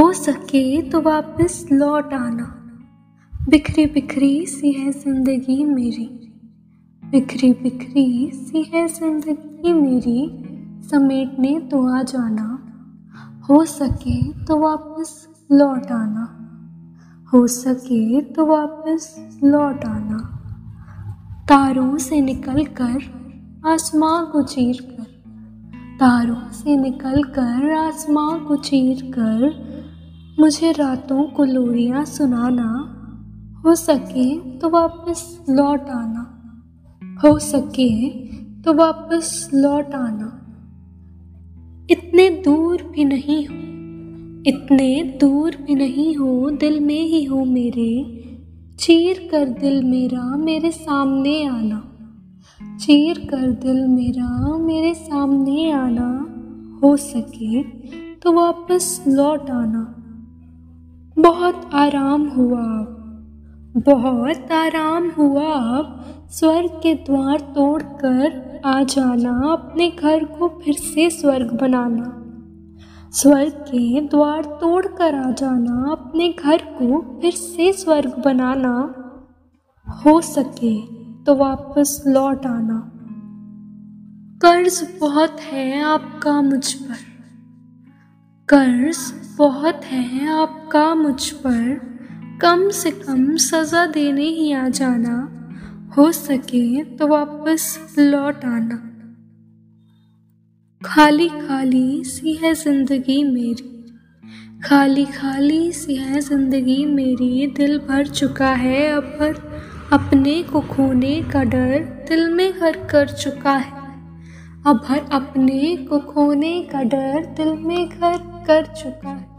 हो सके तो वापस लौट आना। बिखरी बिखरी सी है ज़िंदगी मेरी। बिखरी बिखरी सी है ज़िंदगी मेरी। समेटने तो आ जाना। हो सके तो वापस लौट आना। हो सके तो वापस लौट आना। तारों से निकल कर आसमां को चीर कर। तारों से निकल कर आसमां को चीर कर मुझे रातों को लोरियाँ सुनाना, हो सके तो वापस लौट आना। हो सके तो वापस लौट आना। इतने दूर भी नहीं हो, इतने दूर भी नहीं हो दिल में ही हो मेरे, चीर कर दिल मेरा मेरे सामने आना। चीर कर दिल मेरा मेरे सामने आना, हो सके तो वापस लौट आना। बहुत आराम हुआ। बहुत आराम हुआ। अब स्वर्ग के द्वार तोड़कर आ जाना, अपने घर को फिर से स्वर्ग बनाना। स्वर्ग के द्वार तोड़कर आ जाना, अपने घर को फिर से स्वर्ग बनाना। हो सके तो वापस लौट आना। कर्ज बहुत है आपका मुझ पर। कर्ज बहुत है आपका मुझ पर। कम से कम सज़ा देने ही आ जाना। हो सके तो वापस लौट आना। खाली खाली सी है ज़िंदगी मेरी। खाली खाली सी है ज़िंदगी मेरी। दिल भर चुका है अब अपने को खोने का डर दिल में हर कर चुका है। अब हर अपने को खोने का डर दिल में घर कर चुका है।